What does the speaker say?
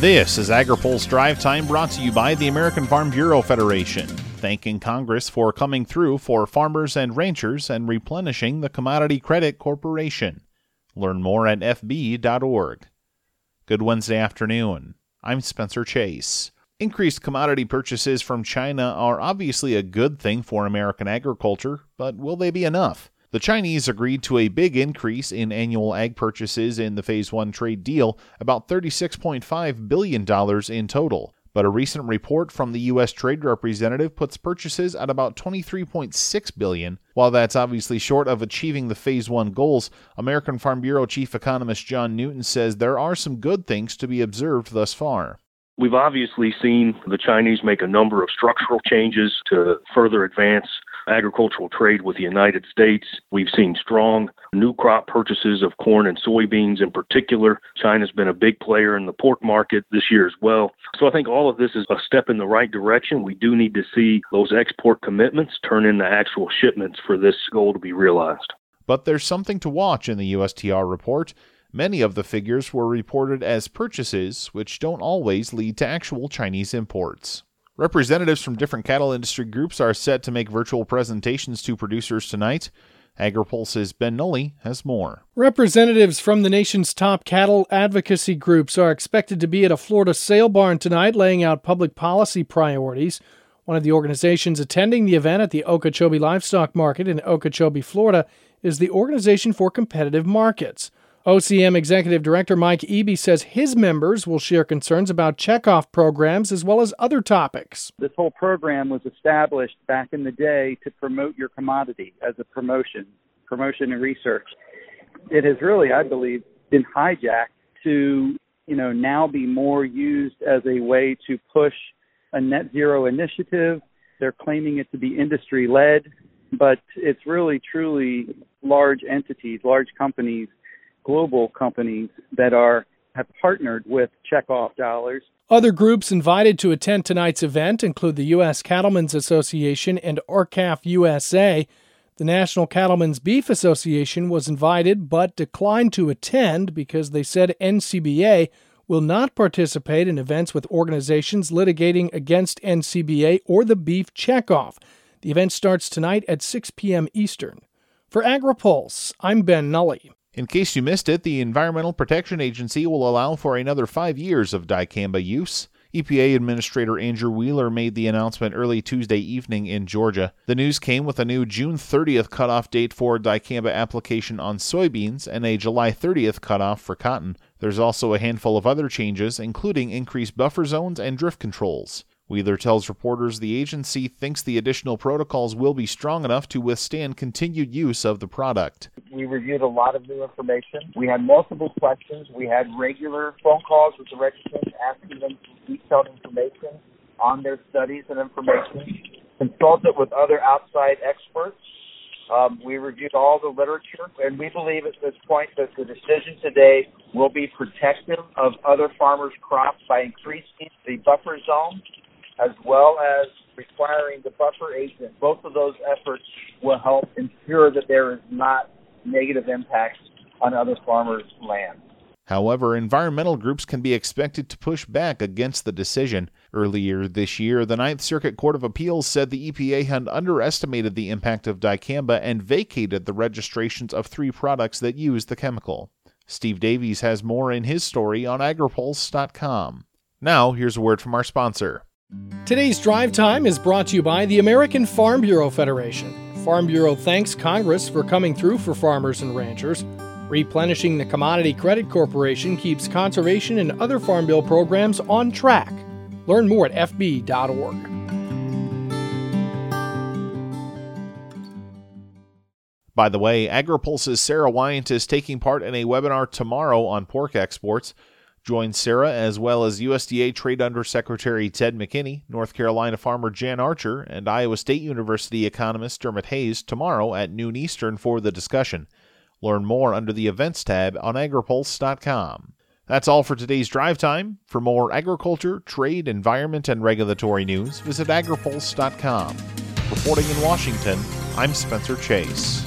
This is AgriPulse Drive Time brought to you by the American Farm Bureau Federation, thanking Congress for coming through for farmers and ranchers and replenishing the Commodity Credit Corporation. Learn more at FB.org. Good Wednesday afternoon. I'm Spencer Chase. Increased commodity purchases from China are obviously a good thing for American agriculture, but will they be enough? The Chinese agreed to a big increase in annual ag purchases in the Phase 1 trade deal, about $36.5 billion in total. But a recent report from the U.S. Trade Representative puts purchases at about 23.6 billion. While that's obviously short of achieving the Phase 1 goals, American Farm Bureau Chief Economist John Newton says there are some good things to be observed thus far. We've obviously seen the Chinese make a number of structural changes to further advance agricultural trade with the United States. We've seen strong new crop purchases of corn and soybeans in particular. China's been a big player in the pork market this year as well. So I think all of this is a step in the right direction. We do need to see those export commitments turn into actual shipments for this goal to be realized. But there's something to watch in the USTR report. Many of the figures were reported as purchases, which don't always lead to actual Chinese imports. Representatives from different cattle industry groups are set to make virtual presentations to producers tonight. AgriPulse's Ben Nuelle has more. Representatives from the nation's top cattle advocacy groups are expected to be at a Florida sale barn tonight laying out public policy priorities. One of the organizations attending the event at the Okeechobee Livestock Market in Okeechobee, Florida, is the Organization for Competitive Markets. OCM Executive Director Mike Eby says his members will share concerns about checkoff programs as well as other topics. This whole program was established back in the day to promote your commodity as a promotion, promotion and research. It has really, I believe, been hijacked to, you know, now be more used as a way to push a net zero initiative. They're claiming it to be industry led, but it's really truly large entities, large companies global companies that are have partnered with checkoff dollars. Other groups invited to attend tonight's event include the U.S. Cattlemen's Association and R-CALF USA. The National Cattlemen's Beef Association was invited but declined to attend because they said NCBA will not participate in events with organizations litigating against NCBA or the beef checkoff. The event starts tonight at 6 p.m. Eastern. For AgriPulse, I'm Ben Nuelle. In case you missed it, the Environmental Protection Agency will allow for another five years of dicamba use. EPA Administrator Andrew Wheeler made the announcement early Tuesday evening in Georgia. The news came with a new June 30th cutoff date for dicamba application on soybeans and a July 30th cutoff for cotton. There's also a handful of other changes, including increased buffer zones and drift controls. Wheeler tells reporters the agency thinks the additional protocols will be strong enough to withstand continued use of the product. We reviewed a lot of new information. We had multiple questions. We had regular phone calls with the registrants asking them for detailed information on their studies and information, consulted with other outside experts. Um, we reviewed all the literature, and we believe at this point that the decision today will be protective of other farmers' crops by increasing the buffer zone as well as requiring the buffer agent. Both of those efforts will help ensure that there is not negative impacts on other farmers' land. However, environmental groups can be expected to push back against the decision. Earlier this year, the Ninth Circuit Court of Appeals said the EPA had underestimated the impact of dicamba and vacated the registrations of three products that use the chemical. Steve Davies has more in his story on agripulse.com. Now, here's a word from our sponsor. Today's drive time is brought to you by the American Farm Bureau Federation. Farm Bureau thanks Congress for coming through for farmers and ranchers. Replenishing the Commodity Credit Corporation keeps conservation and other Farm Bill programs on track. Learn more at FB.org. By the way, AgriPulse's Sara Wyant is taking part in a webinar tomorrow on pork exports. Join Sara as well as USDA Trade Undersecretary Ted McKinney, North Carolina farmer Jan Archer, and Iowa State University economist Dermot Hayes tomorrow at noon Eastern for the discussion. Learn more under the Events tab on agripulse.com. That's all for today's drive time. For more agriculture, trade, environment, and regulatory news, visit agripulse.com. Reporting in Washington, I'm Spencer Chase.